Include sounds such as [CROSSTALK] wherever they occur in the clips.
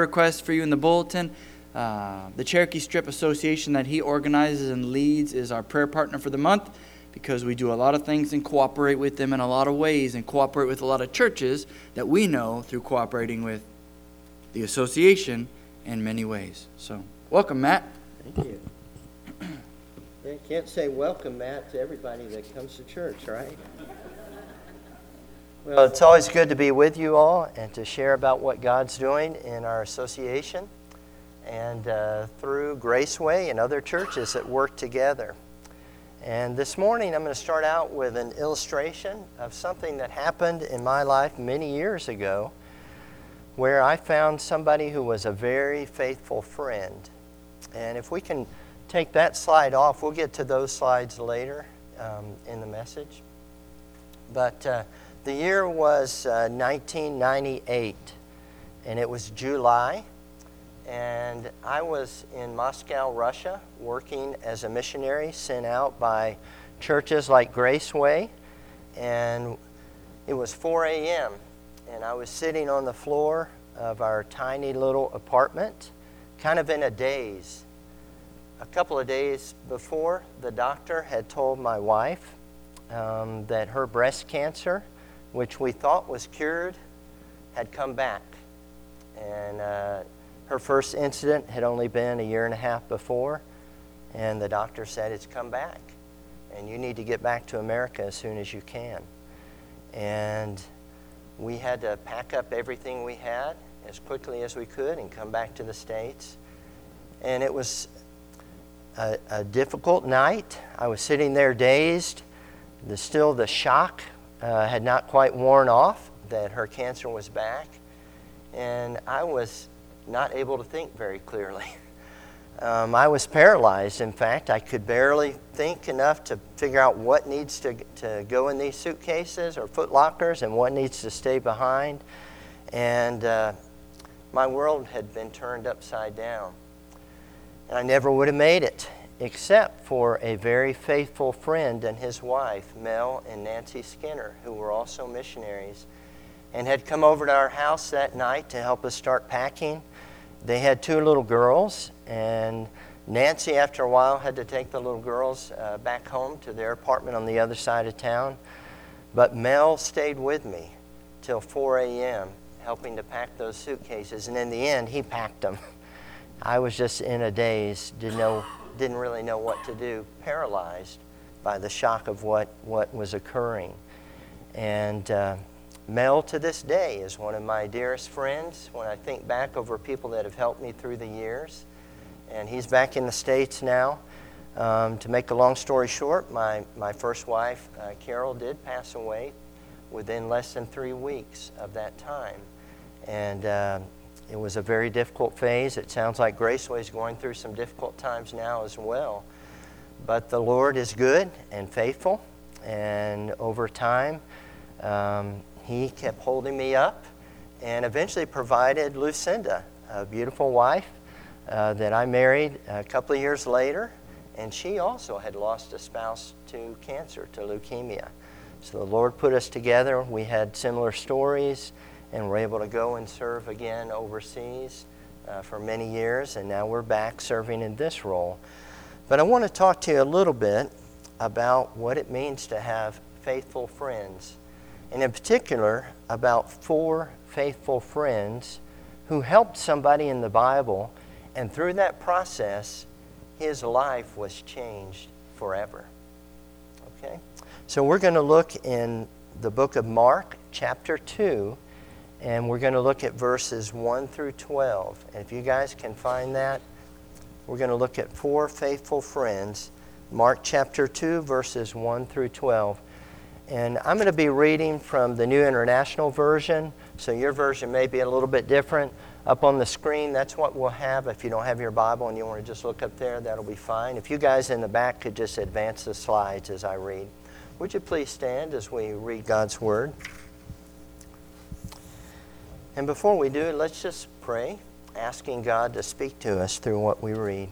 request for you in the bulletin. Uh, the Cherokee Strip Association that he organizes and leads is our prayer partner for the month because we do a lot of things and cooperate with them in a lot of ways and cooperate with a lot of churches that we know through cooperating with the association in many ways. So, welcome, Matt. Thank you. [CLEARS THROAT] You can't say welcome, Matt, to everybody that comes to church, right? Well, it's always good to be with you all and to share about what God's doing in our association and uh, through Graceway and other churches that work together. And this morning I'm going to start out with an illustration of something that happened in my life many years ago where I found somebody who was a very faithful friend. And if we can take that slide off, we'll get to those slides later um, in the message. But uh, the year was uh, 1998, and it was July and I was in Moscow, Russia, working as a missionary sent out by churches like Graceway. And it was 4 a.m., and I was sitting on the floor of our tiny little apartment, kind of in a daze. A couple of days before, the doctor had told my wife um, that her breast cancer, which we thought was cured, had come back. And uh, her first incident had only been a year and a half before, and the doctor said it's come back, and you need to get back to America as soon as you can. And we had to pack up everything we had as quickly as we could and come back to the States. And it was a, a difficult night. I was sitting there dazed. The, still, the shock uh, had not quite worn off that her cancer was back. And I was not able to think very clearly. [LAUGHS] Um, I was paralyzed, in fact. I could barely think enough to figure out what needs to, to go in these suitcases or foot lockers and what needs to stay behind. And uh, my world had been turned upside down. And I never would have made it except for a very faithful friend and his wife, Mel and Nancy Skinner, who were also missionaries and had come over to our house that night to help us start packing they had two little girls, and Nancy, after a while, had to take the little girls uh, back home to their apartment on the other side of town. But Mel stayed with me till 4 a.m., helping to pack those suitcases. And in the end, he packed them. [LAUGHS] I was just in a daze, didn't, know, didn't really know what to do, paralyzed by the shock of what, what was occurring. And uh, Mel to this day is one of my dearest friends when I think back over people that have helped me through the years. And he's back in the States now. Um, to make a long story short, my, my first wife, uh, Carol, did pass away within less than three weeks of that time. And uh, it was a very difficult phase. It sounds like Graceway is going through some difficult times now as well. But the Lord is good and faithful. And over time, um, he kept holding me up and eventually provided Lucinda, a beautiful wife uh, that I married a couple of years later. And she also had lost a spouse to cancer, to leukemia. So the Lord put us together. We had similar stories and we were able to go and serve again overseas uh, for many years. And now we're back serving in this role. But I want to talk to you a little bit about what it means to have faithful friends and in particular about four faithful friends who helped somebody in the Bible, and through that process, his life was changed forever. Okay? So we're going to look in the book of Mark, chapter 2, and we're going to look at verses 1 through 12. And if you guys can find that, we're going to look at four faithful friends. Mark chapter 2, verses 1 through 12. And I'm going to be reading from the New International Version, so your version may be a little bit different. Up on the screen, that's what we'll have. If you don't have your Bible and you want to just look up there, that'll be fine. If you guys in the back could just advance the slides as I read. Would you please stand as we read God's Word? And before we do, let's just pray, asking God to speak to us through what we read.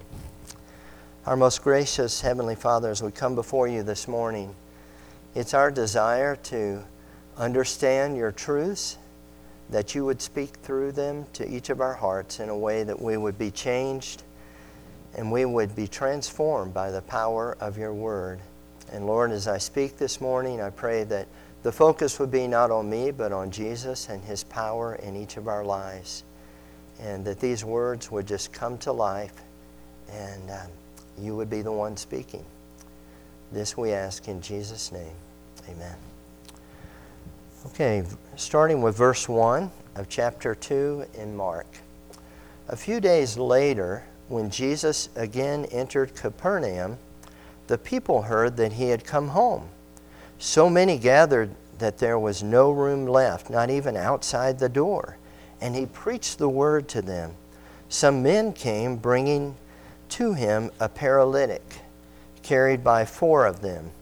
Our most gracious Heavenly Father, as we come before you this morning, it's our desire to understand your truths, that you would speak through them to each of our hearts in a way that we would be changed and we would be transformed by the power of your word. And Lord, as I speak this morning, I pray that the focus would be not on me, but on Jesus and his power in each of our lives. And that these words would just come to life and um, you would be the one speaking. This we ask in Jesus' name. Amen. Okay, starting with verse 1 of chapter 2 in Mark. A few days later, when Jesus again entered Capernaum, the people heard that he had come home. So many gathered that there was no room left, not even outside the door. And he preached the word to them. Some men came bringing to him a paralytic, carried by four of them.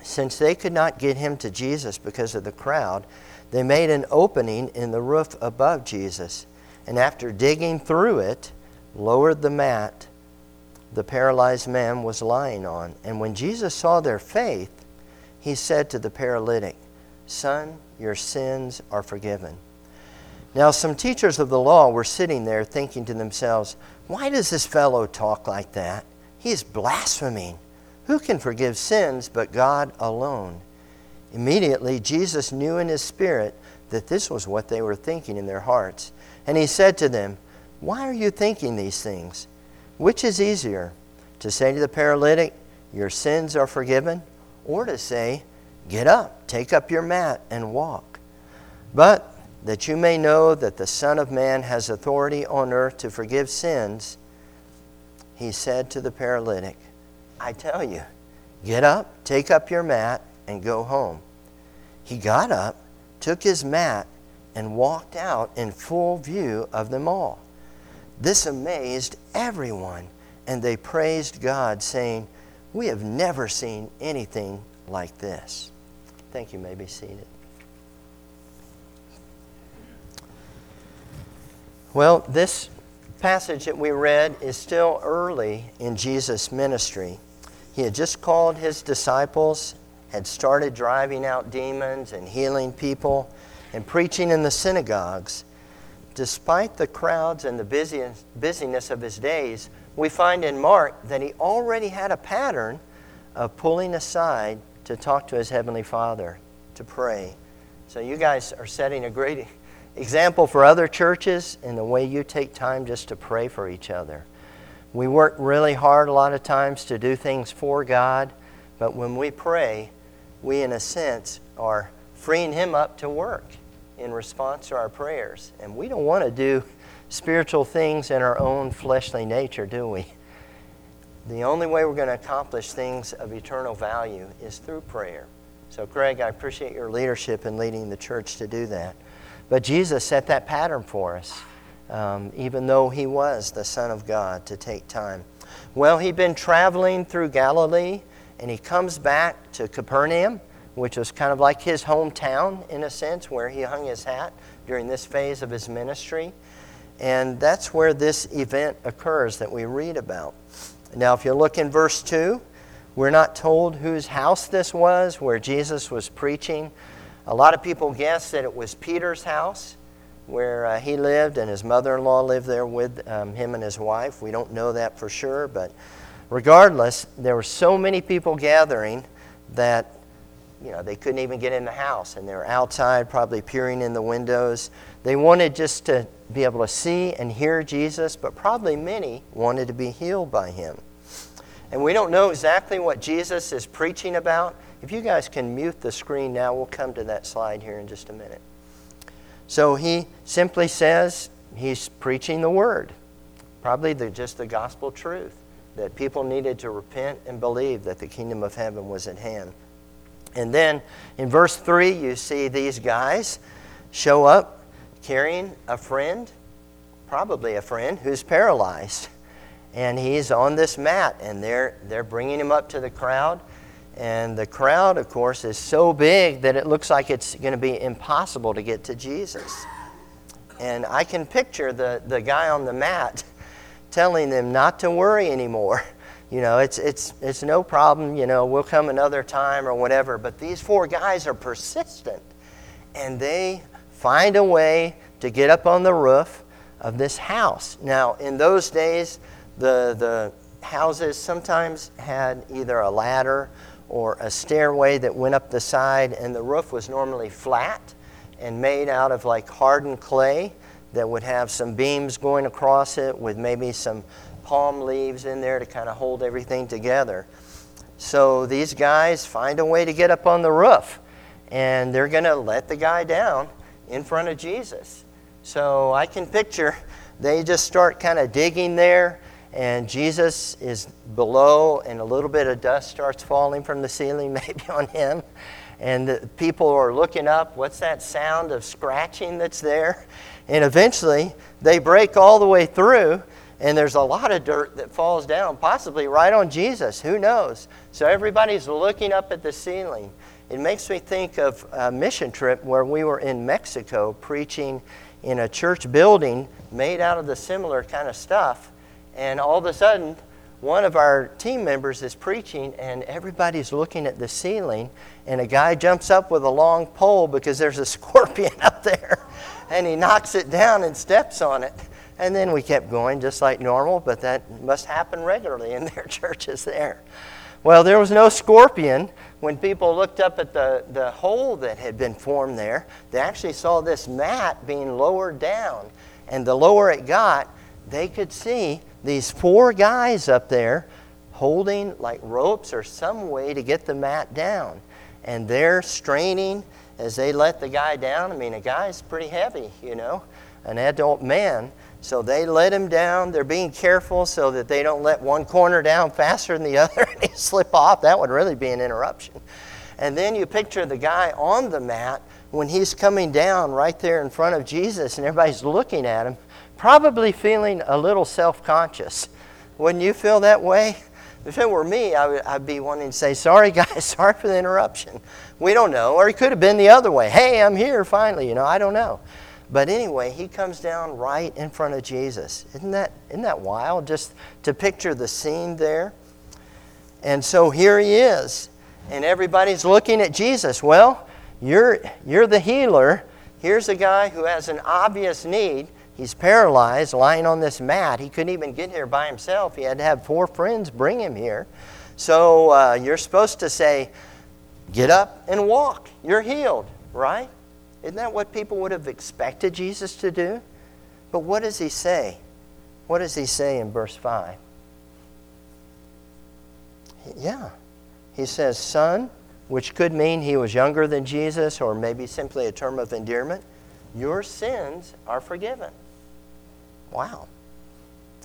Since they could not get him to Jesus because of the crowd, they made an opening in the roof above Jesus, and after digging through it, lowered the mat the paralyzed man was lying on. And when Jesus saw their faith, he said to the paralytic, Son, your sins are forgiven. Now, some teachers of the law were sitting there thinking to themselves, Why does this fellow talk like that? He is blaspheming. Who can forgive sins but God alone? Immediately, Jesus knew in his spirit that this was what they were thinking in their hearts. And he said to them, Why are you thinking these things? Which is easier, to say to the paralytic, Your sins are forgiven, or to say, Get up, take up your mat, and walk? But that you may know that the Son of Man has authority on earth to forgive sins, he said to the paralytic, I tell you, get up, take up your mat, and go home. He got up, took his mat, and walked out in full view of them all. This amazed everyone, and they praised God, saying, We have never seen anything like this. Thank you. may be it. Well, this passage that we read is still early in Jesus' ministry. He had just called his disciples, had started driving out demons and healing people and preaching in the synagogues. Despite the crowds and the busyness of his days, we find in Mark that he already had a pattern of pulling aside to talk to his Heavenly Father, to pray. So, you guys are setting a great [LAUGHS] example for other churches in the way you take time just to pray for each other. We work really hard a lot of times to do things for God, but when we pray, we, in a sense, are freeing Him up to work in response to our prayers. And we don't want to do spiritual things in our own fleshly nature, do we? The only way we're going to accomplish things of eternal value is through prayer. So, Craig, I appreciate your leadership in leading the church to do that. But Jesus set that pattern for us um, even though he was the Son of God, to take time. Well, he'd been traveling through Galilee, and he comes back to Capernaum, which was kind of like his hometown in a sense, where he hung his hat during this phase of his ministry. And that's where this event occurs that we read about. Now, if you look in verse 2, we're not told whose house this was where Jesus was preaching. A lot of people guess that it was Peter's house where uh, he lived, and his mother in law lived there with um, him and his wife. We don't know that for sure, but regardless, there were so many people gathering that you know they couldn't even get in the house, and they were outside, probably peering in the windows. They wanted just to be able to see and hear Jesus, but probably many wanted to be healed by him. And we don't know exactly what Jesus is preaching about. If you guys can mute the screen now, we'll come to that slide here in just a minute. So he simply says he's preaching the word, probably the, just the gospel truth, that people needed to repent and believe that the kingdom of heaven was at hand. And then in verse 3, you see these guys show up carrying a friend, probably a friend, who's paralyzed. And he's on this mat, and they're, they're bringing him up to the crowd. And the crowd, of course, is so big that it looks like it's going to be impossible to get to Jesus. And I can picture the, the guy on the mat [LAUGHS] telling them not to worry anymore. You know, it's, it's, it's no problem, you know, we'll come another time or whatever. But these four guys are persistent and they find a way to get up on the roof of this house. Now, in those days, the, the houses sometimes had either a ladder or a stairway that went up the side, and the roof was normally flat and made out of like hardened clay that would have some beams going across it with maybe some palm leaves in there to kind of hold everything together. So these guys find a way to get up on the roof, and they're going to let the guy down in front of Jesus. So I can picture they just start kind of digging there, and Jesus is below, and a little bit of dust starts falling from the ceiling, [LAUGHS] maybe on him. And the people are looking up. What's that sound of scratching that's there? And eventually, they break all the way through, and there's a lot of dirt that falls down, possibly right on Jesus. Who knows? So everybody's looking up at the ceiling. It makes me think of a mission trip where we were in Mexico preaching in a church building made out of the similar kind of stuff. And all of a sudden, one of our team members is preaching, and everybody's looking at the ceiling, and a guy jumps up with a long pole because there's a [LAUGHS] scorpion up there, and he knocks it down and steps on it. And then we kept going just like normal, but that must happen regularly in [LAUGHS] their churches there. Well, there was no scorpion. When people looked up at the, the hole that had been formed there, they actually saw this mat being lowered down. And the lower it got, they could see these four guys up there holding like ropes or some way to get the mat down. And they're straining as they let the guy down. I mean, a guy's pretty heavy, you know, an adult man. So they let him down. They're being careful so that they don't let one corner down faster than the [LAUGHS] other and he slip off. That would really be an interruption. And then you picture the guy on the mat when he's coming down right there in front of Jesus and everybody's looking at him, probably feeling a little self conscious. Wouldn't you feel that way? If it were me, I would, I'd be wanting to say, Sorry, guys, [LAUGHS] sorry for the interruption. We don't know. Or it could have been the other way. Hey, I'm here finally. You know, I don't know. But anyway, he comes down right in front of Jesus. Isn't that, isn't that wild? Just to picture the scene there. And so here he is, and everybody's looking at Jesus. Well, you're, you're the healer. Here's a guy who has an obvious need. He's paralyzed, lying on this mat. He couldn't even get here by himself. He had to have four friends bring him here. So uh, you're supposed to say, Get up and walk. You're healed, right? Isn't that what people would have expected Jesus to do? But what does he say? What does he say in verse 5? Yeah. He says, Son, which could mean he was younger than Jesus or maybe simply a term of endearment, your sins are forgiven. Wow.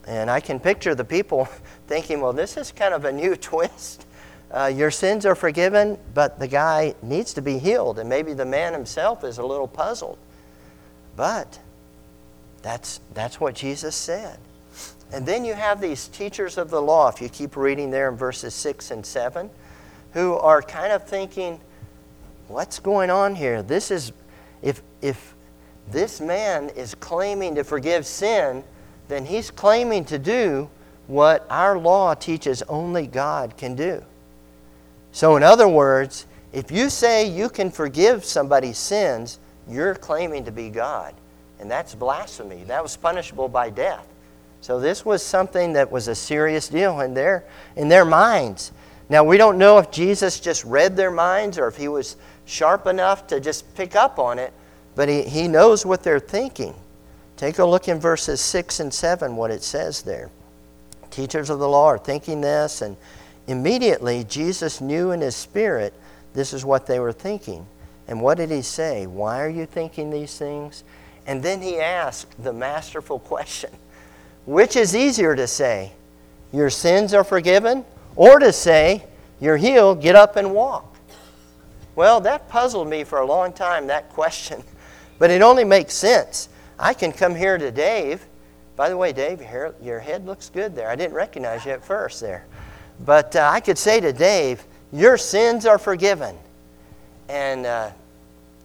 And I can picture the people [LAUGHS] thinking, well, this is kind of a new [LAUGHS] twist. Uh, your sins are forgiven, but the guy needs to be healed. And maybe the man himself is a little puzzled. But that's, that's what Jesus said. And then you have these teachers of the law, if you keep reading there in verses 6 and 7, who are kind of thinking, what's going on here? This is, if, if this man is claiming to forgive sin, then he's claiming to do what our law teaches only God can do. So, in other words, if you say you can forgive somebody's sins, you're claiming to be God. And that's blasphemy. That was punishable by death. So, this was something that was a serious deal in their, in their minds. Now, we don't know if Jesus just read their minds or if he was sharp enough to just pick up on it, but he, he knows what they're thinking. Take a look in verses 6 and 7, what it says there. Teachers of the law are thinking this, and Immediately, Jesus knew in his spirit this is what they were thinking. And what did he say? Why are you thinking these things? And then he asked the masterful [LAUGHS] question Which is easier to say, Your sins are forgiven? Or to say, You're healed, get up and walk? Well, that puzzled me for a long time, that question. [LAUGHS] But it only makes sense. I can come here to Dave. By the way, Dave, your head looks good there. I didn't recognize you at first there. But uh, I could say to Dave, Your sins are forgiven. And uh,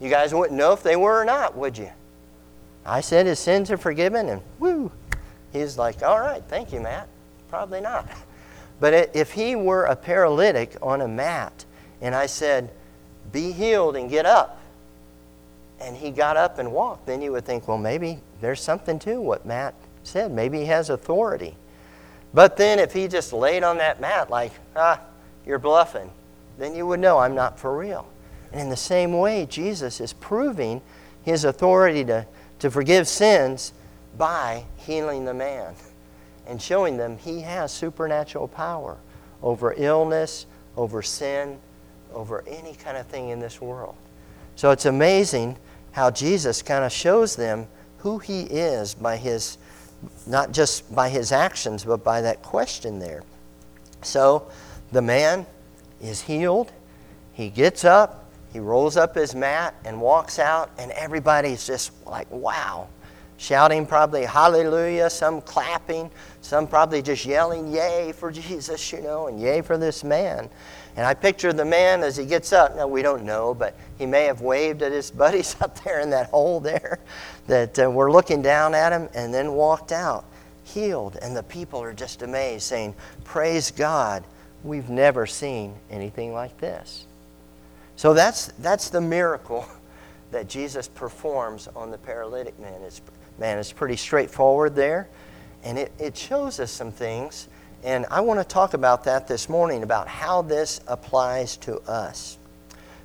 you guys wouldn't know if they were or not, would you? I said, His sins are forgiven, and whoo. He's like, All right, thank you, Matt. Probably not. But if he were a paralytic on a mat, and I said, Be healed and get up, and he got up and walked, then you would think, well, maybe there's something to what Matt said. Maybe he has authority. But then if he just laid on that mat like, ah, you're bluffing, then you would know I'm not for real. And in the same way, Jesus is proving his authority to, to forgive sins by healing the man and showing them he has supernatural power over illness, over sin, over any kind of thing in this world. So it's amazing how Jesus kind of shows them who he is by his, not just by his actions, but by that question there. So the man is healed. He gets up, he rolls up his mat and walks out, and everybody's just like, wow. Shouting probably hallelujah, some clapping, some probably just yelling yay for Jesus, you know, and yay for this man. And I picture the man as he gets up. Now, we don't know, but he may have waved at his [LAUGHS] buddies up there in that hole there that uh, were looking down at him and then walked out, healed. And the people are just amazed, saying, Praise God, we've never seen anything like this. So that's, that's the miracle [LAUGHS] that Jesus performs on the paralytic man. It's, man, it's pretty straightforward there. And it, it shows us some things and I want to talk about that this morning about how this applies to us.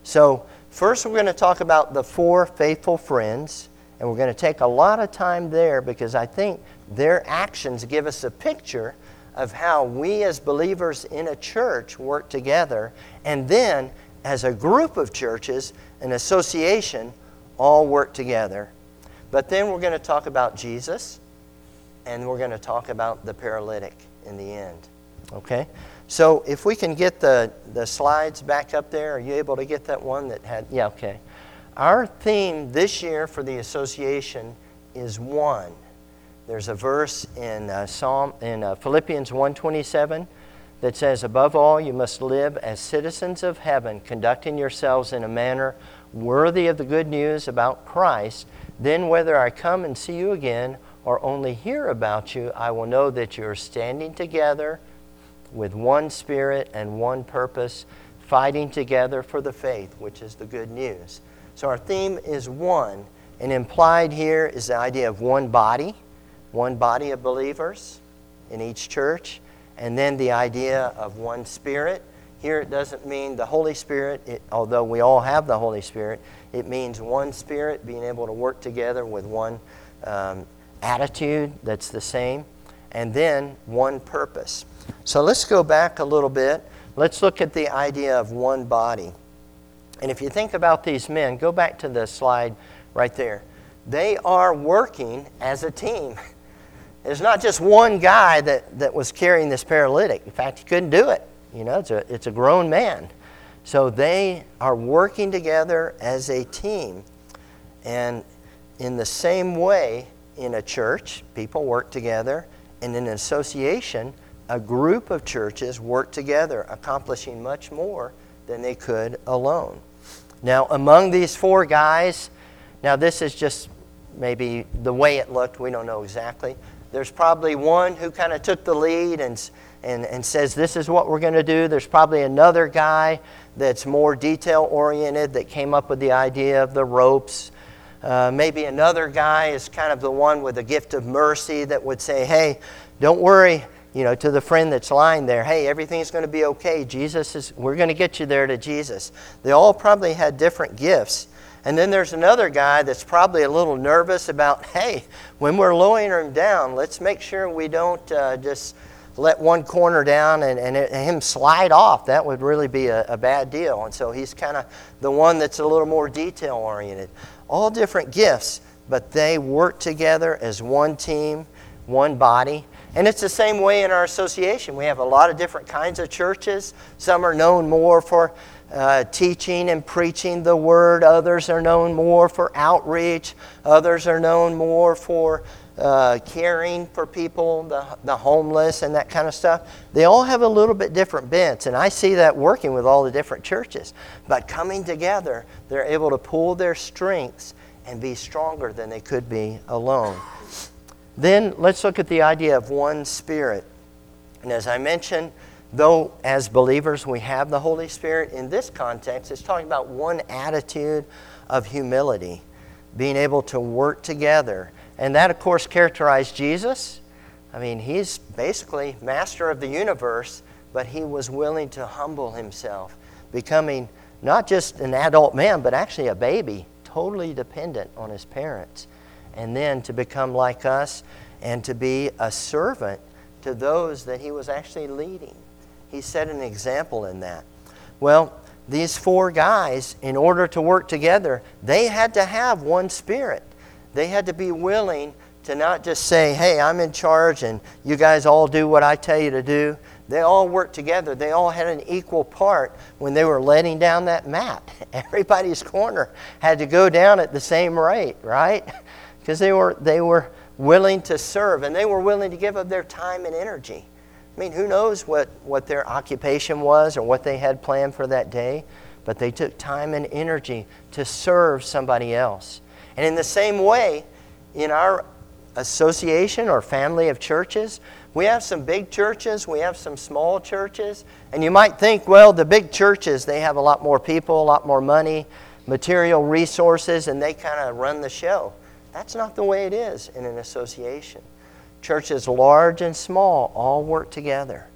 So, first, we're going to talk about the four faithful friends, and we're going to take a lot of time there because I think their actions give us a picture of how we as believers in a church work together, and then as a group of churches, an association, all work together. But then we're going to talk about Jesus, and we're going to talk about the paralytic in the end. Okay? So if we can get the, the slides back up there, are you able to get that one that had, yeah, okay. Our theme this year for the association is one. There's a verse in uh, Psalm in uh, Philippians 1:27 that says, "Above all, you must live as citizens of heaven, conducting yourselves in a manner worthy of the good news about Christ. Then, whether I come and see you again or only hear about you, I will know that you're standing together with one spirit and one purpose, fighting together for the faith, which is the good news. So our theme is one, and implied here is the idea of one body, one body of believers in each church, and then the idea of one spirit. Here it doesn't mean the Holy Spirit, it, although we all have the Holy Spirit, it means one spirit being able to work together with one um, attitude that's the same, and then one purpose. So let's go back a little bit. Let's look at the idea of one body. And if you think about these men, go back to the slide right there. They are working as a team. [LAUGHS] There's not just one guy that, that was carrying this paralytic. In fact, he couldn't do it. You know, it's a, it's a grown man. So they are working together as a team. And in the same way, in a church, people work together. and In an association, a group of churches work together, accomplishing much more than they could alone. Now, among these four guys, now this is just maybe the way it looked, we don't know exactly. There's probably one who kind of took the lead and, and, and says, This is what we're going to do. There's probably another guy that's more detail oriented that came up with the idea of the ropes uh, maybe another guy is kind of the one with a gift of mercy that would say, hey, don't worry, you know, to the friend that's lying there, hey, everything's going to be okay. Jesus is, we're going to get you there to Jesus. They all probably had different gifts. And then there's another guy that's probably a little nervous about, hey, when we're lowering him down, let's make sure we don't uh, just let one corner down and, and, it, and, him slide off. That would really be a, a bad deal. And so he's kind of the one that's a little more detail oriented all different gifts, but they work together as one team, one body. And it's the same way in our association. We have a lot of different kinds of churches. Some are known more for uh, teaching and preaching the word, others are known more for outreach, others are known more for uh, caring for people, the, the homeless, and that kind of stuff. They all have a little bit different bents, and I see that working with all the different churches. But coming together, they're able to pull their strengths and be stronger than they could be alone. Then let's look at the idea of one spirit. And as I mentioned, though as believers we have the Holy Spirit, in this context, it's talking about one attitude of humility. being able to work together. And that, of course, characterized Jesus. I mean, he's basically master of the universe, but he was willing to humble himself, becoming not just an adult man, but actually a baby, totally dependent on his parents. And then to become like us and to be a servant to those that he was actually leading. He set an example in that. Well, these four guys, in order to work together, they had to have one spirit. They had to be willing to not just say, hey, I'm in charge and you guys all do what I tell you to do. They all worked together. They all had an equal part when they were letting down that mat. [LAUGHS] Everybody's corner had to go down at the same rate, right? [LAUGHS] Because they were, they were willing to serve and they were willing to give up their time and energy. I mean, who knows what, what their occupation was or what they had planned for that day, but they took time and energy to serve somebody else. And in the same way, in our association or family of churches, we have some big churches, we have some small churches, and you might think, well, the big churches, they have a lot more people, a lot more money, material resources, and they kind of run the show. That's not the way it is in an association. Churches large and small all work together.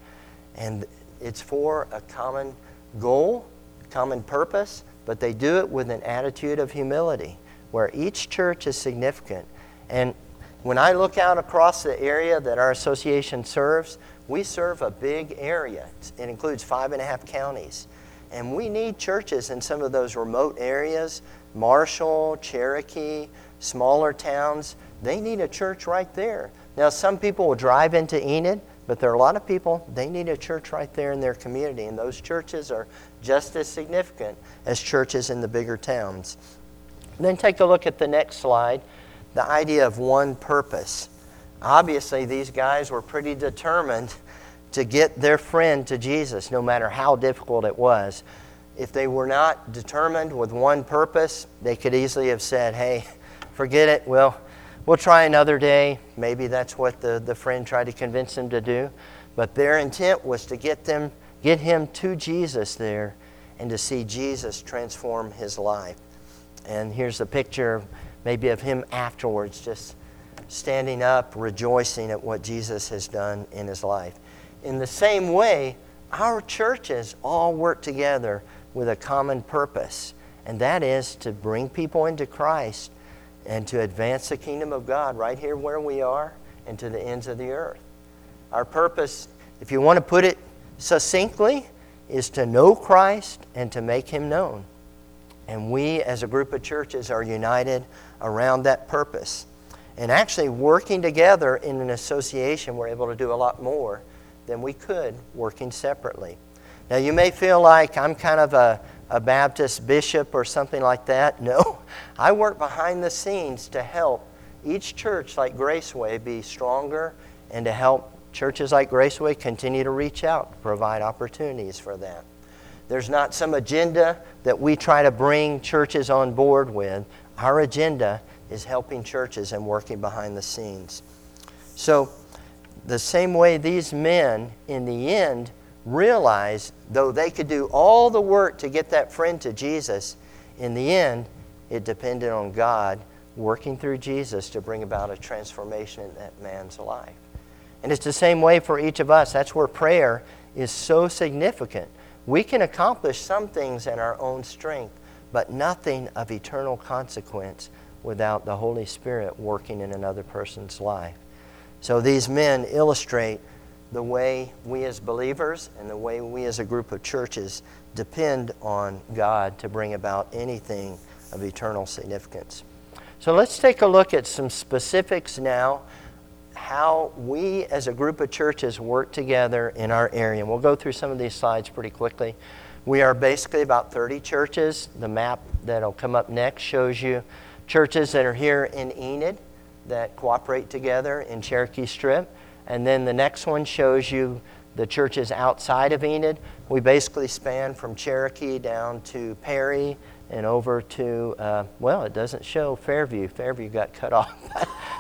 And it's for a common goal, common purpose, but they do it with an attitude of humility where each church is significant. And when I look out across the area that our association serves, we serve a big area. It includes five and a half counties. And we need churches in some of those remote areas Marshall, Cherokee, smaller towns. They need a church right there now, some people will drive into Enid, but there are a lot of people, they need a church right there in their community, and those churches are just as significant as churches in the bigger towns. Then take a look at the next slide the idea of one purpose. Obviously, these guys were pretty determined to get their friend to Jesus, no matter how difficult it was. If they were not determined with one purpose, they could easily have said, Hey, forget it. Well, we'll try another day. Maybe that's what the, the friend tried to convince them to do. But their intent was to get them, get him to Jesus there and to see Jesus transform his life. And here's a picture maybe of him afterwards, just standing up, rejoicing at what Jesus has done in his life. In the same way, our churches all work together with a common purpose, and that is to bring people into Christ and to advance the kingdom of God right here where we are and to the ends of the earth. Our purpose, if you want to put it succinctly, is to know Christ and to make him known. And we, as a group of churches, are united around that purpose. And actually, working together in an association, we're able to do a lot more than we could working separately. Now, you may feel like I'm kind of a a Baptist bishop or something like that. [LAUGHS] No, I work behind the scenes to help each church like Graceway be stronger and to help churches like Graceway continue to reach out, provide opportunities for that. There's not some agenda that we try to bring churches on board with. Our agenda is helping churches and working behind the scenes. So, the same way these men, in the end, realized though they could do all the work to get that friend to Jesus, in the end, it depended on God working through Jesus to bring about a transformation in that man's life. And it's the same way for each of us. That's where prayer is so significant. We can accomplish some things in our own strength, but nothing of eternal consequence without the Holy Spirit working in another person's life. So these men illustrate the way we as believers and the way we as a group of churches depend on God to bring about anything of eternal significance. So let's take a look at some specifics now how we as a group of churches work together in our area. And we'll go through some of these slides pretty quickly. We are basically about 30 churches. The map that'll come up next shows you churches that are here in Enid that cooperate together in Cherokee Strip. And then the next one shows you the churches outside of Enid. We basically span from Cherokee down to Perry and over to, uh, well, it doesn't show Fairview. Fairview got cut [LAUGHS] off.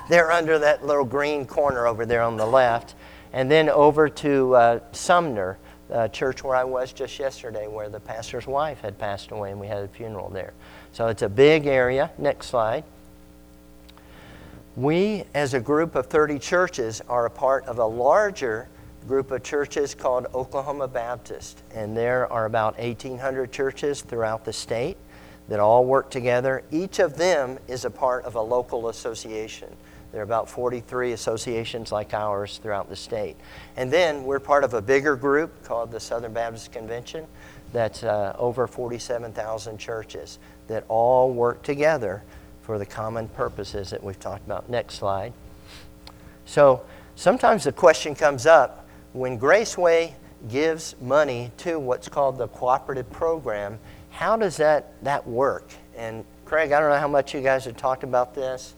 They're under that little green corner over there on the left. And then over to uh, Sumner, uh, church where I was just yesterday, where the pastor's wife had passed away and we had a funeral there. So it's a big area. Next slide. We, as a group of 30 churches, are a part of a larger group of churches called Oklahoma Baptist. And there are about 1,800 churches throughout the state that all work together. Each of them is a part of a local association. There are about 43 associations like ours throughout the state. And then we're part of a bigger group called the Southern Baptist Convention that's uh, over 47,000 churches that all work together for the common purposes that we've talked about. Next slide. So sometimes the question comes up when Graceway gives money to what's called the cooperative program, how does that, that work? And Craig, I don't know how much you guys have talked about this,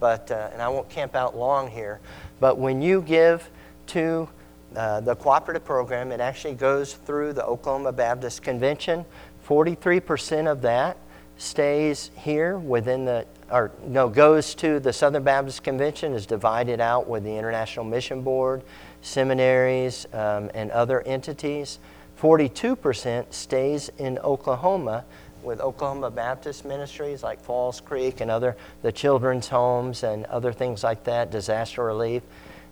but uh, and I won't camp out long here. But when you give to uh, the cooperative program, it actually goes through the Oklahoma Baptist Convention. 43% of that stays here within the, or no, goes to the Southern Baptist Convention, is divided out with the International Mission Board, seminaries, um, and other entities. 42% stays in Oklahoma with Oklahoma Baptist ministries like Falls Creek and other the children's homes and other things like that, disaster relief,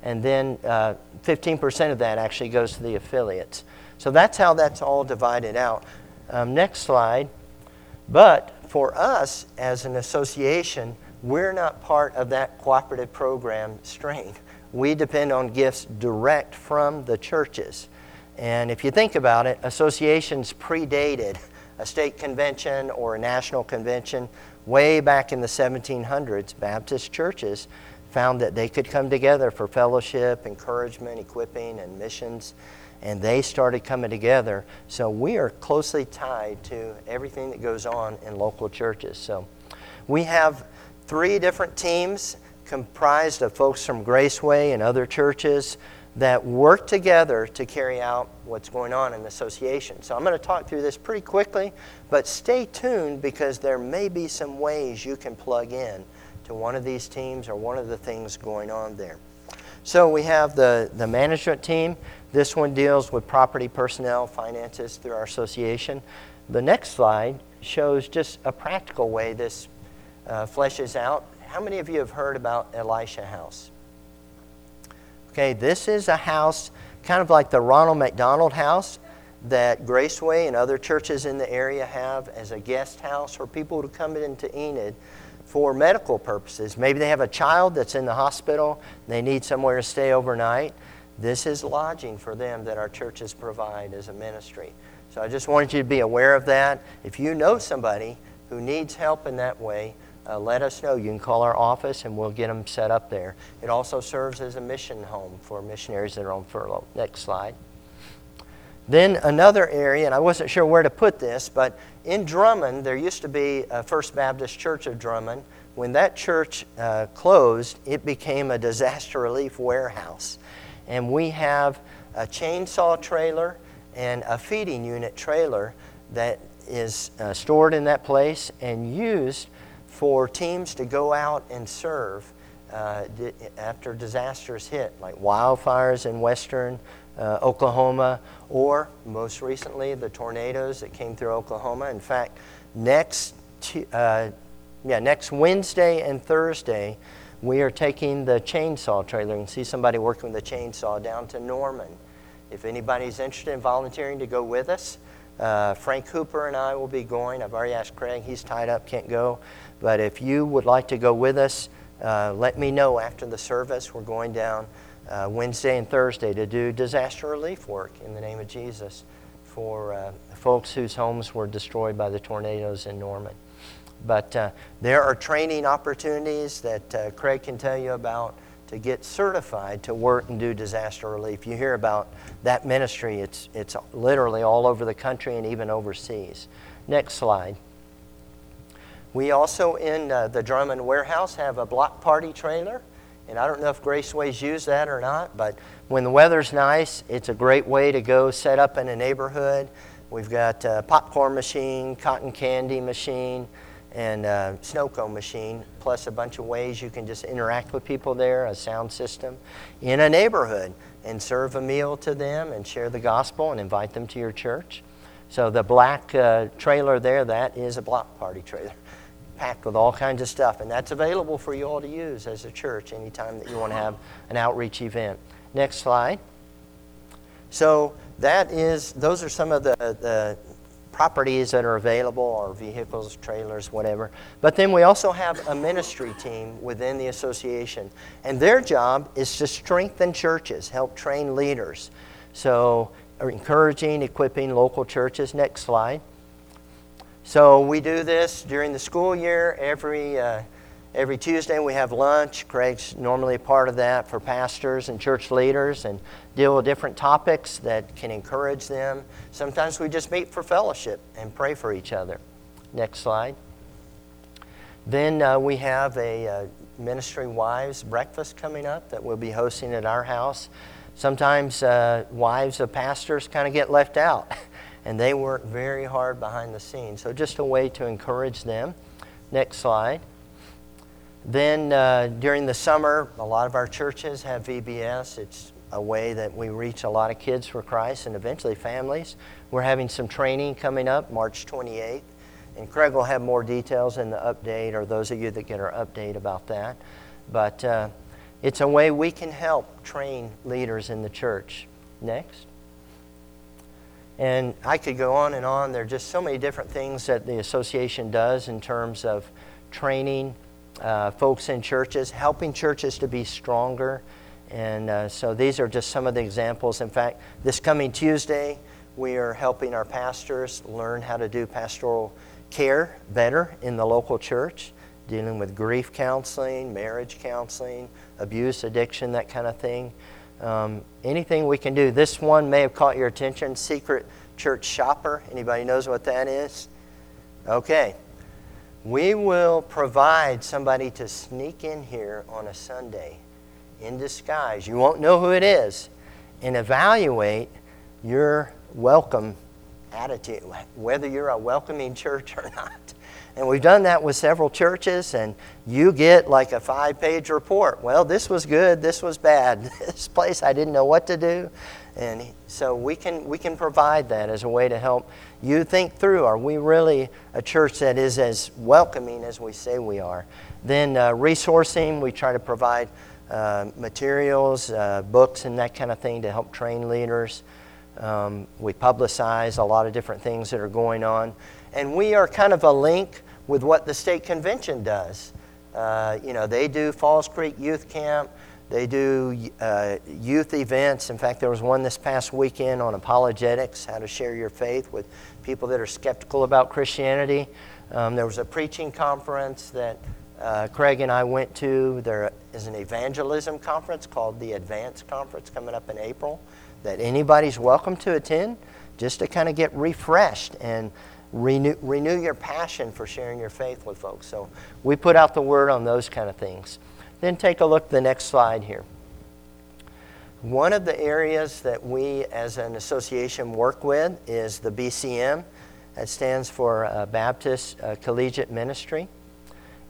and then uh, 15% of that actually goes to the affiliates. So that's how that's all divided out. Um, next slide. But for us as an association, we're not part of that cooperative program string. We depend on gifts direct from the churches. And if you think about it, associations predated a state convention or a national convention. Way back in the 1700s, Baptist churches found that they could come together for fellowship, encouragement, equipping, and missions. And they started coming together. So we are closely tied to everything that goes on in local churches. So we have three different teams comprised of folks from Graceway and other churches that work together to carry out what's going on in the association. So I'm going to talk through this pretty quickly, but stay tuned because there may be some ways you can plug in to one of these teams or one of the things going on there. So we have the, the management team. This one deals with property, personnel, finances through our association. The next slide shows just a practical way this uh, fleshes out. How many of you have heard about Elisha House? Okay, this is a house kind of like the Ronald McDonald House that Graceway and other churches in the area have as a guest house for people to come into Enid for medical purposes. Maybe they have a child that's in the hospital, they need somewhere to stay overnight. This is lodging for them that our churches provide as a ministry. So I just wanted you to be aware of that. If you know somebody who needs help in that way, uh, let us know. You can call our office and we'll get them set up there. It also serves as a mission home for missionaries that are on furlough. Next slide. Then another area, and I wasn't sure where to put this, but in Drummond, there used to be a First Baptist Church of Drummond. When that church uh, closed, it became a disaster relief warehouse. And we have a chainsaw trailer and a feeding unit trailer that is uh, stored in that place and used for teams to go out and serve uh, after disasters hit, like wildfires in western uh, Oklahoma, or most recently the tornadoes that came through Oklahoma. In fact, next uh, yeah next Wednesday and Thursday, we are taking the chainsaw trailer. Can see somebody working with the chainsaw down to Norman. If anybody's interested in volunteering to go with us, uh, Frank Hooper and I will be going. I've already asked Craig; he's tied up, can't go. But if you would like to go with us, uh, let me know after the service. We're going down uh, Wednesday and Thursday to do disaster relief work in the name of Jesus for uh, folks whose homes were destroyed by the tornadoes in Norman. But uh, there are training opportunities that uh, Craig can tell you about to get certified to work and do disaster relief. You hear about that ministry, it's, it's literally all over the country and even overseas. Next slide. We also, in uh, the Drummond warehouse, have a block party trailer. And I don't know if Graceway's use that or not, but when the weather's nice, it's a great way to go set up in a neighborhood. We've got a popcorn machine, cotton candy machine, and a snow cone machine, plus a bunch of ways you can just interact with people there, a sound system, in a neighborhood, and serve a meal to them and share the gospel and invite them to your church. So the black uh, trailer there, that is a block party trailer. Packed with all kinds of stuff, and that's available for you all to use as a church anytime that you want to have an outreach event. Next slide. So that is, those are some of the, the properties that are available, or vehicles, trailers, whatever. But then we also have a ministry team within the association, and their job is to strengthen churches, help train leaders. So, encouraging, equipping local churches. Next slide. So we do this during the school year every. Uh, Every Tuesday we have lunch. Craig's normally a part of that for pastors and church leaders and deal with different topics that can encourage them. Sometimes we just meet for fellowship and pray for each other. Next slide. Then uh, we have a uh, ministry wives breakfast coming up that we'll be hosting at our house. Sometimes uh, wives of pastors kind of get left out, [LAUGHS] and they work very hard behind the scenes. So, just a way to encourage them. Next slide. Then uh, during the summer, a lot of our churches have VBS. It's a way that we reach a lot of kids for Christ and eventually families. We're having some training coming up March 28th. And Craig will have more details in the update, or those of you that get our update about that. But uh, it's a way we can help train leaders in the church. Next. And I could go on and on. There are just so many different things that the association does in terms of training uh, folks in churches, helping churches to be stronger. And uh, so these are just some of the examples. In fact, this coming Tuesday, we are helping our pastors learn how to do pastoral care better in the local church, dealing with grief counseling, marriage counseling, abuse, addiction, that kind of thing. Um, anything we can do. This one may have caught your attention. Secret church shopper. Anybody knows what that is? Okay, we will provide somebody to sneak in here on a Sunday in disguise. You won't know who it is, and evaluate your welcome attitude, whether you're a welcoming church or [LAUGHS] not. And we've done that with several churches, and you get like a five page report. Well, this was good, this was bad. [LAUGHS] This place I didn't know what to do. And so we can, we can provide that as a way to help you think through are we really a church that is as welcoming as we say we are? Then, uh, resourcing, we try to provide uh, materials, uh, books, and that kind of thing to help train leaders. Um, we publicize a lot of different things that are going on. And we are kind of a link with what the state convention does. Uh, you know, they do Falls Creek Youth Camp. They do uh, youth events. In fact, there was one this past weekend on apologetics, how to share your faith with people that are skeptical about Christianity. Um, there was a preaching conference that uh, Craig and I went to. There is an evangelism conference called the Advance Conference coming up in April that anybody's welcome to attend just to kind of get refreshed and renew, renew your passion for sharing your faith with folks. So we put out the word on those kind of things. Then take a look at the next slide here. One of the areas that we as an association work with is the BCM. That stands for uh, Baptist uh, Collegiate Ministry.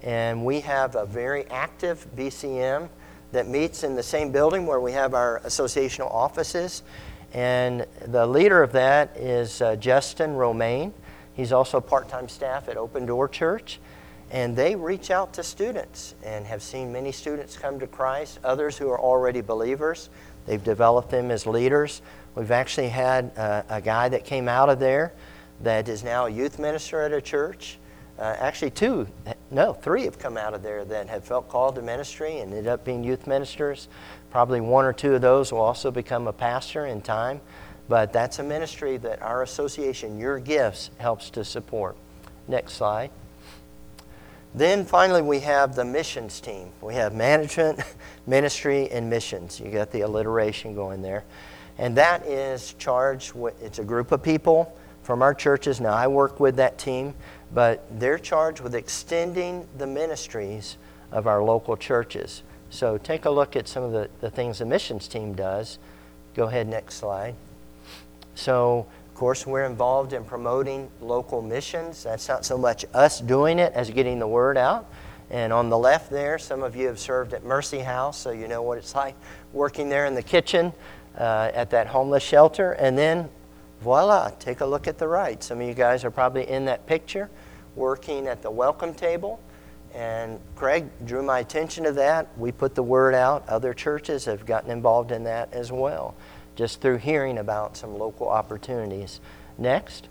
And we have a very active BCM that meets in the same building where we have our associational offices. And the leader of that is uh, Justin Romaine. He's also part time staff at Open Door Church. And they reach out to students and have seen many students come to Christ, others who are already believers. They've developed them as leaders. We've actually had a, a guy that came out of there that is now a youth minister at a church. Uh, actually, two, no, three have come out of there that have felt called to ministry and ended up being youth ministers. Probably one or two of those will also become a pastor in time. But that's a ministry that our association, Your Gifts, helps to support. Next slide. Then finally, we have the missions team. We have management, [LAUGHS] ministry, and missions. You got the alliteration going there. And that is charged with, it's a group of people from our churches. Now, I work with that team, but they're charged with extending the ministries of our local churches. So take a look at some of the, the things the missions team does. Go ahead, next slide. So, of course, we're involved in promoting local missions. That's not so much us doing it as getting the word out. And on the left there, some of you have served at Mercy House, so you know what it's like working there in the kitchen uh, at that homeless shelter. And then, voila, take a look at the right. Some of you guys are probably in that picture working at the welcome table. And Craig drew my attention to that. We put the word out. Other churches have gotten involved in that as well, just through hearing about some local opportunities. Next.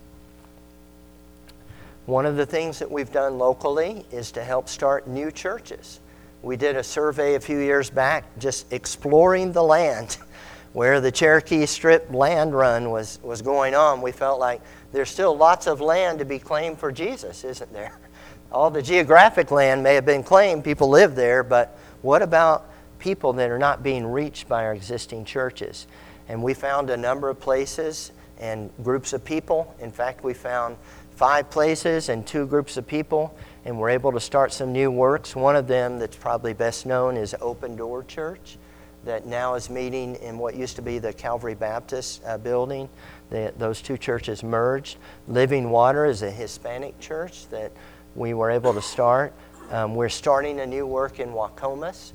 One of the things that we've done locally is to help start new churches. We did a survey a few years back just exploring the land [LAUGHS] where the Cherokee Strip land run was, was going on. We felt like there's still lots of land to be claimed for Jesus, isn't there? [LAUGHS] All the geographic land may have been claimed, people live there, but what about people that are not being reached by our existing churches? And we found a number of places and groups of people. In fact, we found five places and two groups of people, and we're able to start some new works. One of them that's probably best known is Open Door Church, that now is meeting in what used to be the Calvary Baptist uh, building. The, those two churches merged. Living Water is a Hispanic church that we were able to start. Um, we're starting a new work in Waukomis.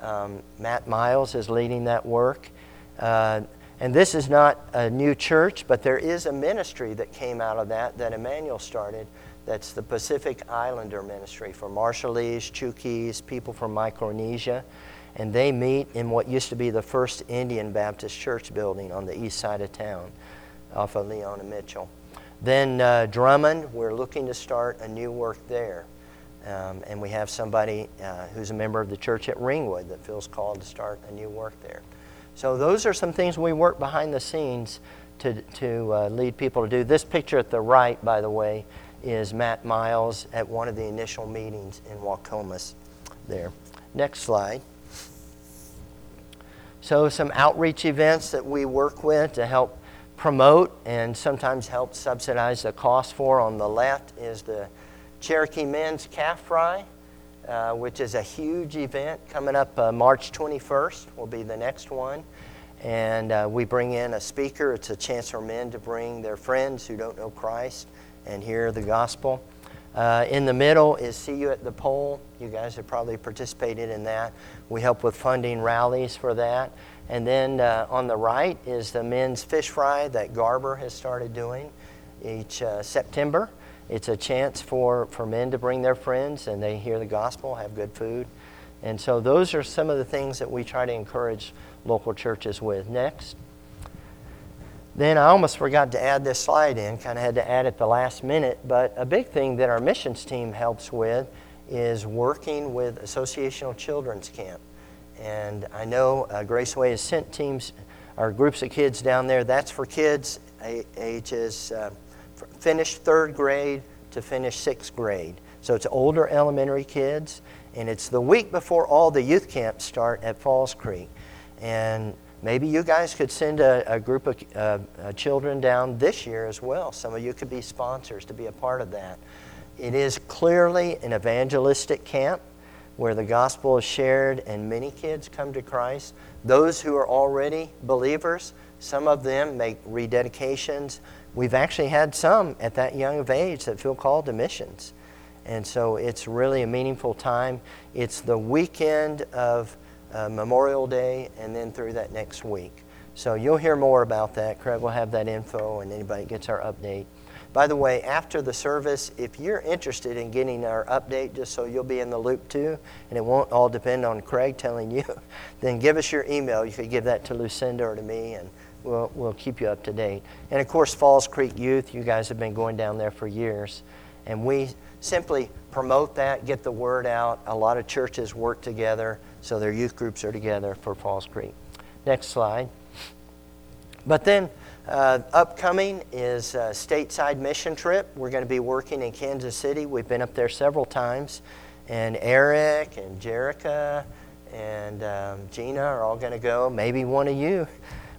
Um, Matt Miles is leading that work. Uh, and this is not a new church, but there is a ministry that came out of that that Emmanuel started. That's the Pacific Islander Ministry for Marshallese, Chuukese, people from Micronesia. And they meet in what used to be the first Indian Baptist church building on the east side of town off of Leona Mitchell. Then uh, Drummond, we're looking to start a new work there. Um, and we have somebody uh, who's a member of the church at Ringwood that feels called to start a new work there. So those are some things we work behind the scenes to, to uh, lead people to do. This picture at the right, by the way, is Matt Miles at one of the initial meetings in Waukomis there. Next slide. So, some outreach events that we work with to help promote and sometimes help subsidize the cost for. On the left is the Cherokee Men's Calf Fry, uh, which is a huge event coming up uh, March 21st, will be the next one. And uh, we bring in a speaker. It's a chance for men to bring their friends who don't know Christ and hear the gospel. Uh, in the middle is See You at the Pole. You guys have probably participated in that. We help with funding rallies for that. And then uh, on the right is the men's fish fry that Garber has started doing each September. It's a chance for, for men to bring their friends and they hear the gospel, have good food. And so those are some of the things that we try to encourage local churches with. Next. Then I almost forgot to add this slide in, kind of had to add it the last minute. But a big thing that our missions team helps with is working with Associational Children's Camp. And I know uh, Graceway has sent teams or groups of kids down there. That's for kids ages uh, finished third grade to finish sixth grade. So it's older elementary kids. And it's the week before all the youth camps start at Falls Creek. And maybe you guys could send a, a group of uh, uh, children down this year as well. Some of you could be sponsors to be a part of that. It is clearly an evangelistic camp where the gospel is shared and many kids come to Christ. Those who are already believers, some of them make rededications. We've actually had some at that young of age that feel called to missions. And so it's really a meaningful time. It's the weekend of uh, Memorial Day and then through that next week. So you'll hear more about that. Craig will have that info and anybody gets our update. By the way, after the service, if you're interested in getting our update, just so you'll be in the loop too, and it won't all depend on Craig telling you, [LAUGHS] then give us your email. You could give that to Lucinda or to me, and we'll, we'll keep you up to date. And of course, Falls Creek Youth, you guys have been going down there for years, and we simply promote that, get the word out. A lot of churches work together, so their youth groups are together for Falls Creek. Next slide. But then, uh, upcoming is a stateside mission trip. We're going to be working in Kansas City. We've been up there several times. And Eric and Jerica and um, Gina are all going to go. Maybe one of you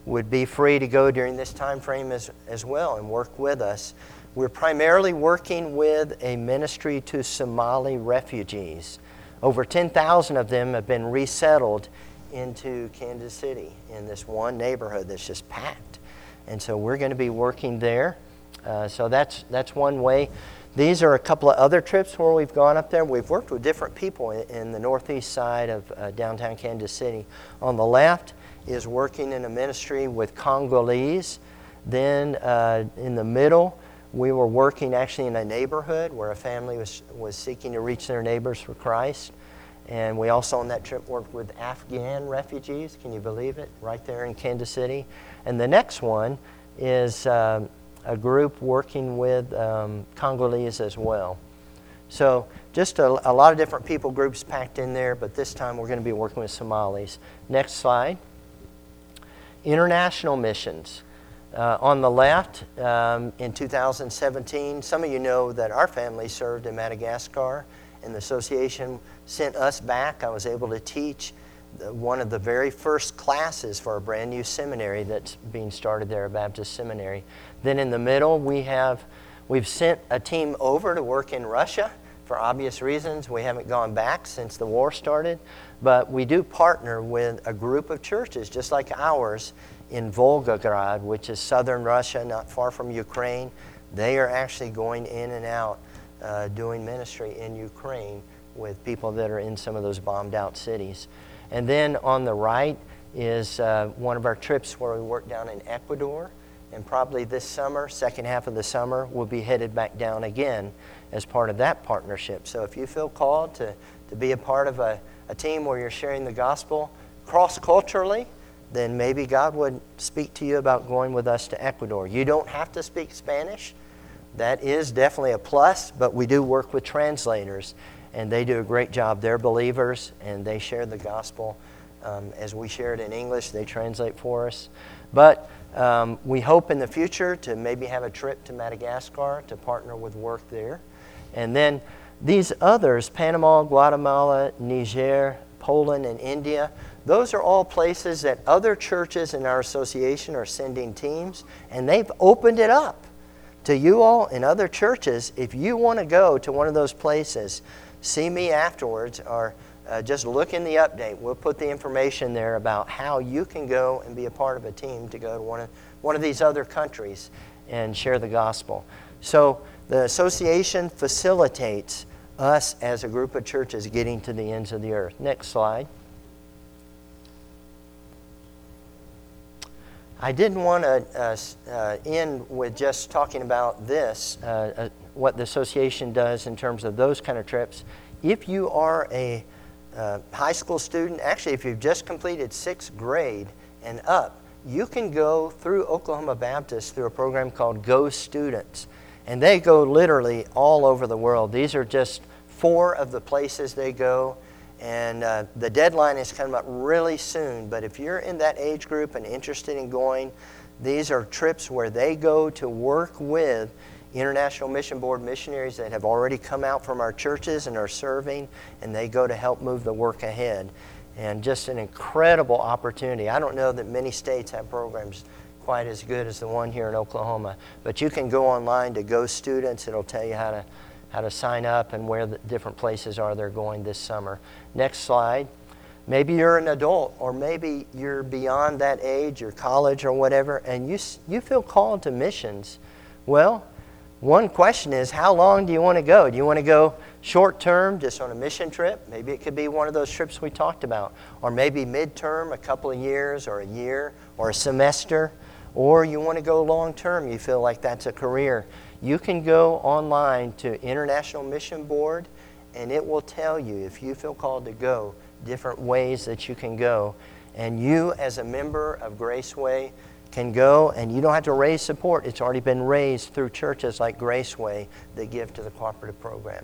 would be free to go during this time frame as, as well and work with us. We're primarily working with a ministry to Somali refugees. Over 10,000 of them have been resettled into Kansas City in this one neighborhood that's just packed. And so we're going to be working there. Uh, so that's, that's one way. These are a couple of other trips where we've gone up there. We've worked with different people in, in the northeast side of uh, downtown Kansas City. On the left is working in a ministry with Congolese. Then uh, in the middle, we were working actually in a neighborhood where a family was, was seeking to reach their neighbors for Christ. And we also on that trip worked with Afghan refugees. Can you believe it? Right there in Kansas City. And the next one is um, a group working with um, Congolese as well. So just a, a, lot of different people groups packed in there, but this time we're going to be working with Somalis. Next slide. International missions. Uh, on the left, um, in 2017, some of you know that our family served in Madagascar, and the association sent us back. I was able to teach the, one of the very first classes for a brand new seminary that's being started there, a Baptist seminary. Then in the middle, we have we've sent a team over to work in Russia for obvious reasons. We haven't gone back since the war started, but we do partner with a group of churches just like ours in Volgograd, which is southern Russia, not far from Ukraine. They are actually going in and out uh, doing ministry in Ukraine with people that are in some of those bombed out cities. And then on the right is uh, one of our trips where we work down in Ecuador. And probably this summer, second half of the summer, we'll be headed back down again as part of that partnership. So if you feel called to, to be a part of a, a team where you're sharing the gospel cross culturally, then maybe God would speak to you about going with us to Ecuador. You don't have to speak Spanish. That is definitely a plus, but we do work with translators, and they do a great job. They're believers, and they share the gospel. Um, as we share it in English, they translate for us. But um, we hope in the future to maybe have a trip to Madagascar to partner with work there. And then these others Panama, Guatemala, Niger, Poland, and India those are all places that other churches in our association are sending teams, and they've opened it up to you all and other churches. If you want to go to one of those places, see me afterwards or uh, just look in the update. We'll put the information there about how you can go and be a part of a team to go to one of, one of these other countries and share the gospel. So the association facilitates us as a group of churches getting to the ends of the earth. Next slide. I didn't want to uh, uh, end with just talking about this, uh, uh, what the association does in terms of those kind of trips. If you are a uh, high school student, actually, if you've just completed sixth grade and up, you can go through Oklahoma Baptist through a program called Go Students. And they go literally all over the world. These are just four of the places they go. And uh, the deadline is coming up really soon. But if you're in that age group and interested in going, these are trips where they go to work with International Mission Board missionaries that have already come out from our churches and are serving, and they go to help move the work ahead. And just an incredible opportunity. I don't know that many states have programs quite as good as the one here in Oklahoma, but you can go online to Go Students. It'll tell you how to how to sign up and where the different places are they're going this summer. Next slide. Maybe you're an adult, or maybe you're beyond that age, or college, or whatever, and you, you feel called to missions. Well, one question is how long do you want to go? Do you want to go short term, just on a mission trip? Maybe it could be one of those trips we talked about. Or maybe midterm, a couple of years, or a year, or a semester. Or you want to go long term, you feel like that's a career. You can go online to International Mission Board and it will tell you if you feel called to go different ways that you can go. And you, as a member of Graceway, can go and you don't have to raise support. It's already been raised through churches like Graceway that give to the cooperative program.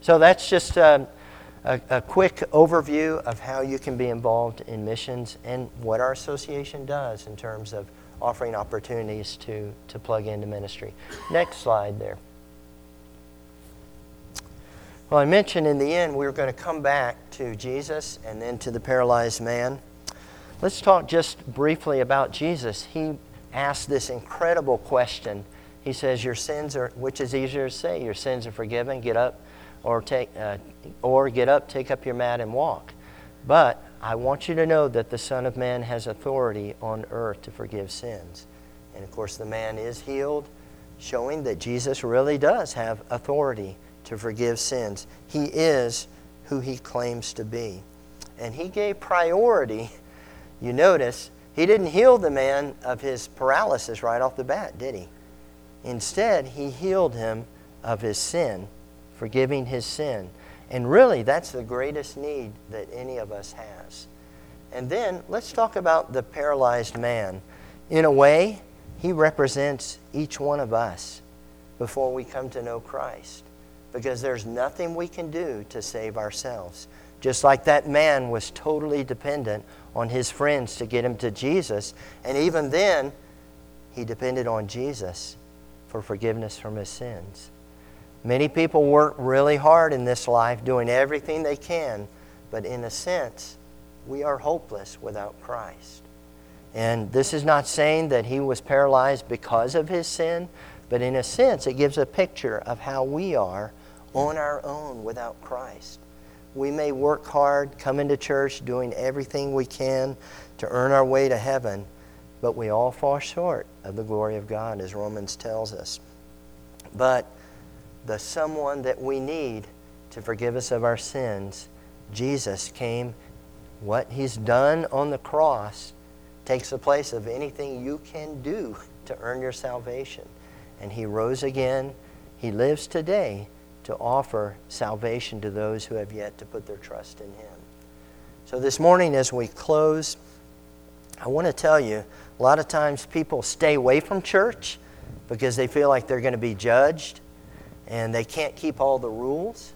So that's just a, a, a quick overview of how you can be involved in missions and what our association does in terms of offering opportunities to, to plug into ministry. Next slide there. Well, I mentioned in the end we were going to come back to Jesus and then to the paralyzed man. Let's talk just briefly about Jesus. He asked this incredible question. He says, "Your sins are which is easier to say, your sins are forgiven, get up or take uh, or get up, take up your mat and walk." But I want you to know that the Son of Man has authority on earth to forgive sins. And of course, the man is healed, showing that Jesus really does have authority to forgive sins. He is who he claims to be. And he gave priority. You notice, he didn't heal the man of his paralysis right off the bat, did he? Instead, he healed him of his sin, forgiving his sin. And really, that's the greatest need that any of us has. And then let's talk about the paralyzed man. In a way, he represents each one of us before we come to know Christ because there's nothing we can do to save ourselves. Just like that man was totally dependent on his friends to get him to Jesus, and even then, he depended on Jesus for forgiveness from his sins. Many people work really hard in this life doing everything they can, but in a sense, we are hopeless without Christ. And this is not saying that he was paralyzed because of his sin, but in a sense, it gives a picture of how we are on our own without Christ. We may work hard, come into church, doing everything we can to earn our way to heaven, but we all fall short of the glory of God, as Romans tells us. But the someone that we need to forgive us of our sins, Jesus came. What he's done on the cross takes the place of anything you can do to earn your salvation. And he rose again. He lives today to offer salvation to those who have yet to put their trust in Him. So, this morning, as we close, I want to tell you a lot of times people stay away from church because they feel like they're going to be judged and they can't keep all the rules.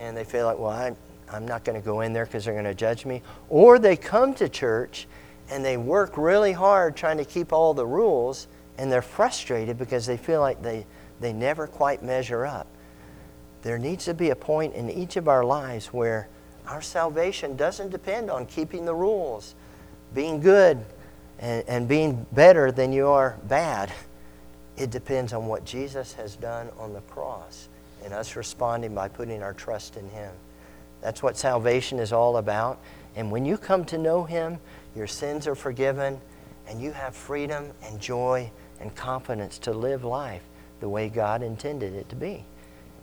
And they feel like, well, I, I'm not going to go in there because they're going to judge me. Or they come to church and they work really hard trying to keep all the rules and they're frustrated because they feel like they, they never quite measure up there needs to be a point in each of our lives where our salvation doesn't depend on keeping the rules, being good, and, and being better than you are bad. [LAUGHS] It depends on what Jesus has done on the cross and us responding by putting our trust in Him. That's what salvation is all about. And when you come to know Him, your sins are forgiven, and you have freedom and joy and confidence to live life the way God intended it to be.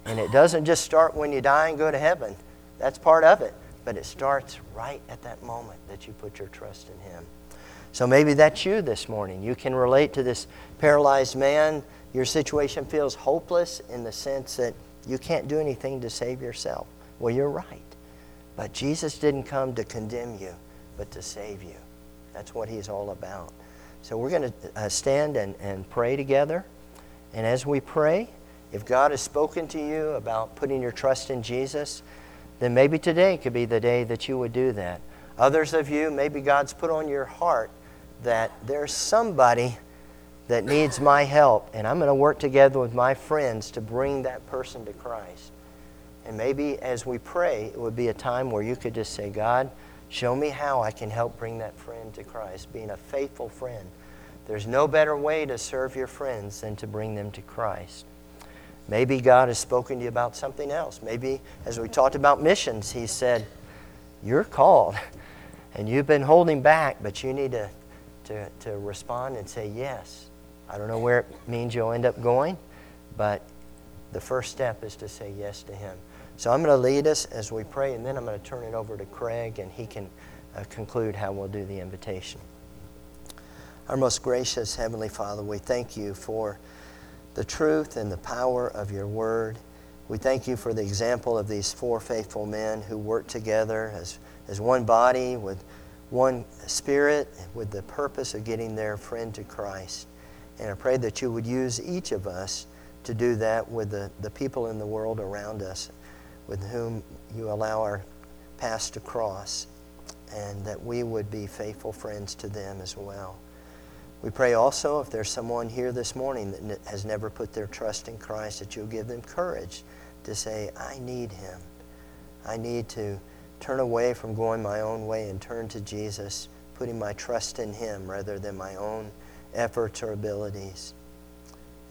And it doesn't just start when you die and go to heaven. That's part of it. But it starts right at that moment that you put your trust in Him. So maybe that's you this morning. You can relate to this paralyzed man. Your situation feels hopeless in the sense that you can't do anything to save yourself. Well, you're right. But Jesus didn't come to condemn you, but to save you. That's what He's all about. So we're going to uh, stand and, and pray together. And as we pray, if God has spoken to you about putting your trust in Jesus, then maybe today could be the day that you would do that. Others of you, maybe God's put on your heart that there's somebody that needs my help, and I'm going to work together with my friends to bring that person to Christ. And maybe as we pray, it would be a time where you could just say, God, show me how I can help bring that friend to Christ, being a faithful friend. There's no better way to serve your friends than to bring them to Christ. Maybe God has spoken to you about something else. Maybe, as we talked about missions, He said, You're called, and you've been holding back, but you need to, to, to respond and say yes. I don't know where it means you'll end up going, but the first step is to say yes to Him. So I'm going to lead us as we pray, and then I'm going to turn it over to Craig, and he can uh, conclude how we'll do the invitation. Our most gracious Heavenly Father, we thank you for the truth and the power of your word. We thank you for the example of these four faithful men who worked together as, as one body with one spirit with the purpose of getting their friend to Christ. And I pray that you would use each of us to do that with the, the people in the world around us with whom you allow our paths to cross, and that we would be faithful friends to them as well. We pray also if there's someone here this morning that has never put their trust in Christ, that you'll give them courage to say, I need Him. I need to turn away from going my own way and turn to Jesus, putting my trust in Him rather than my own efforts or abilities.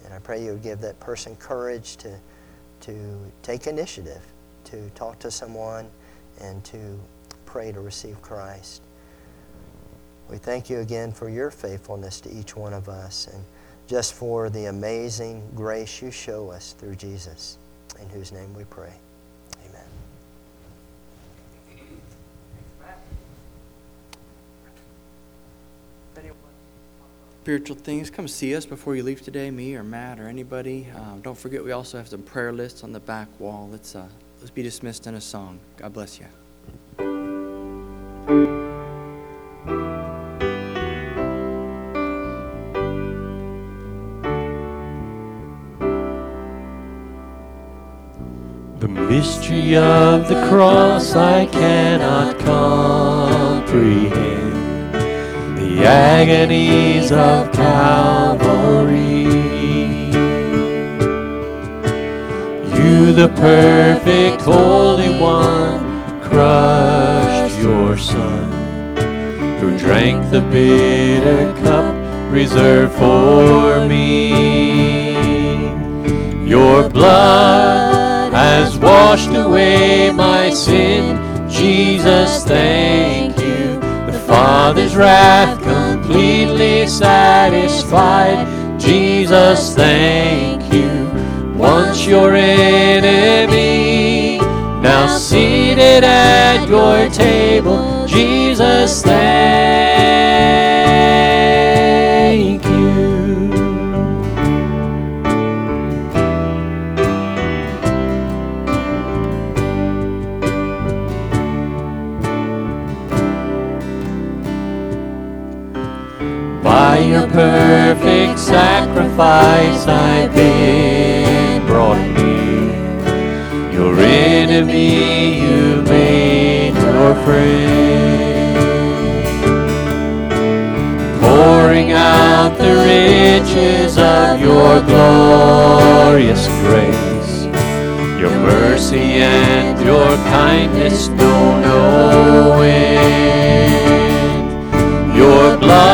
And I pray you'll give that person courage to, to take initiative, to talk to someone, and to pray to receive Christ. We thank you again for your faithfulness to each one of us and just for the amazing grace you show us through Jesus, in whose name we pray. Amen. Spiritual things, come see us before you leave today, me or Matt or anybody. Um, don't forget, we also have some prayer lists on the back wall. Let's, uh, let's be dismissed in a song. God bless you. The mystery of the cross I cannot comprehend the agonies of Calvary. You, the perfect Holy One, crushed your Son, who drank the bitter cup reserved for me. Your blood has washed away my sin. Jesus, thank Father's wrath completely satisfied. Jesus, thank you. Once your enemy, now seated at your table. Jesus, thank sacrifice I've been brought near. Your enemy you made your friend. Pouring out the riches of your glorious grace. Your mercy and your kindness know no end. Your blood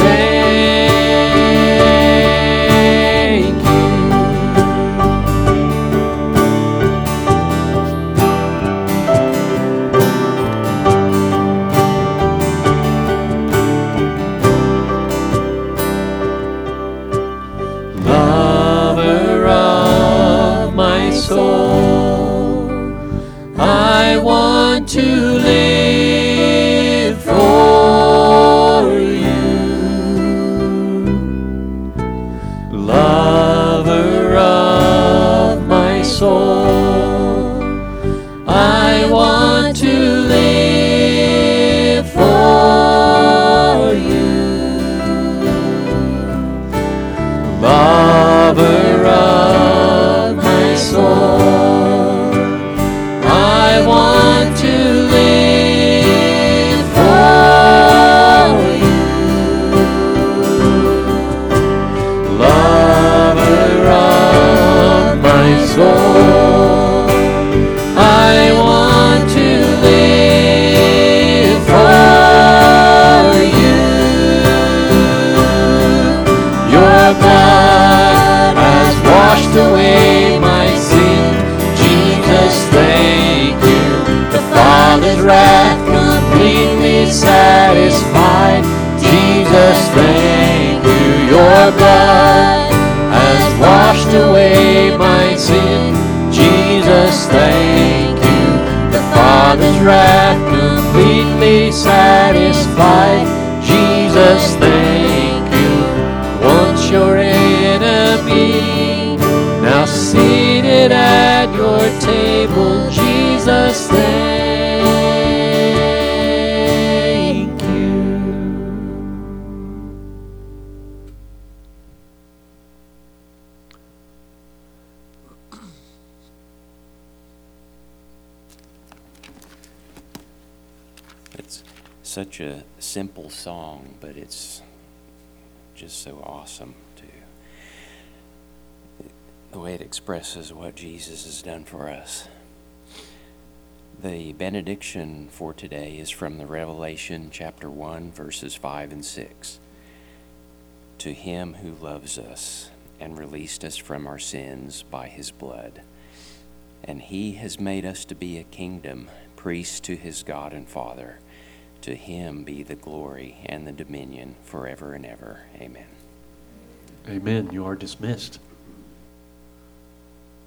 wrath completely satisfied. Jesus, thank you. Once your enemy, now seated at your table, Jesus, but it's just so awesome to the way it expresses what Jesus has done for us. The benediction for today is from the Revelation chapter 1 verses 5 and 6. To him who loves us and released us from our sins by his blood, and he has made us to be a kingdom, priest to his God and Father. To him be the glory and the dominion forever and ever. Amen. Amen. You are dismissed.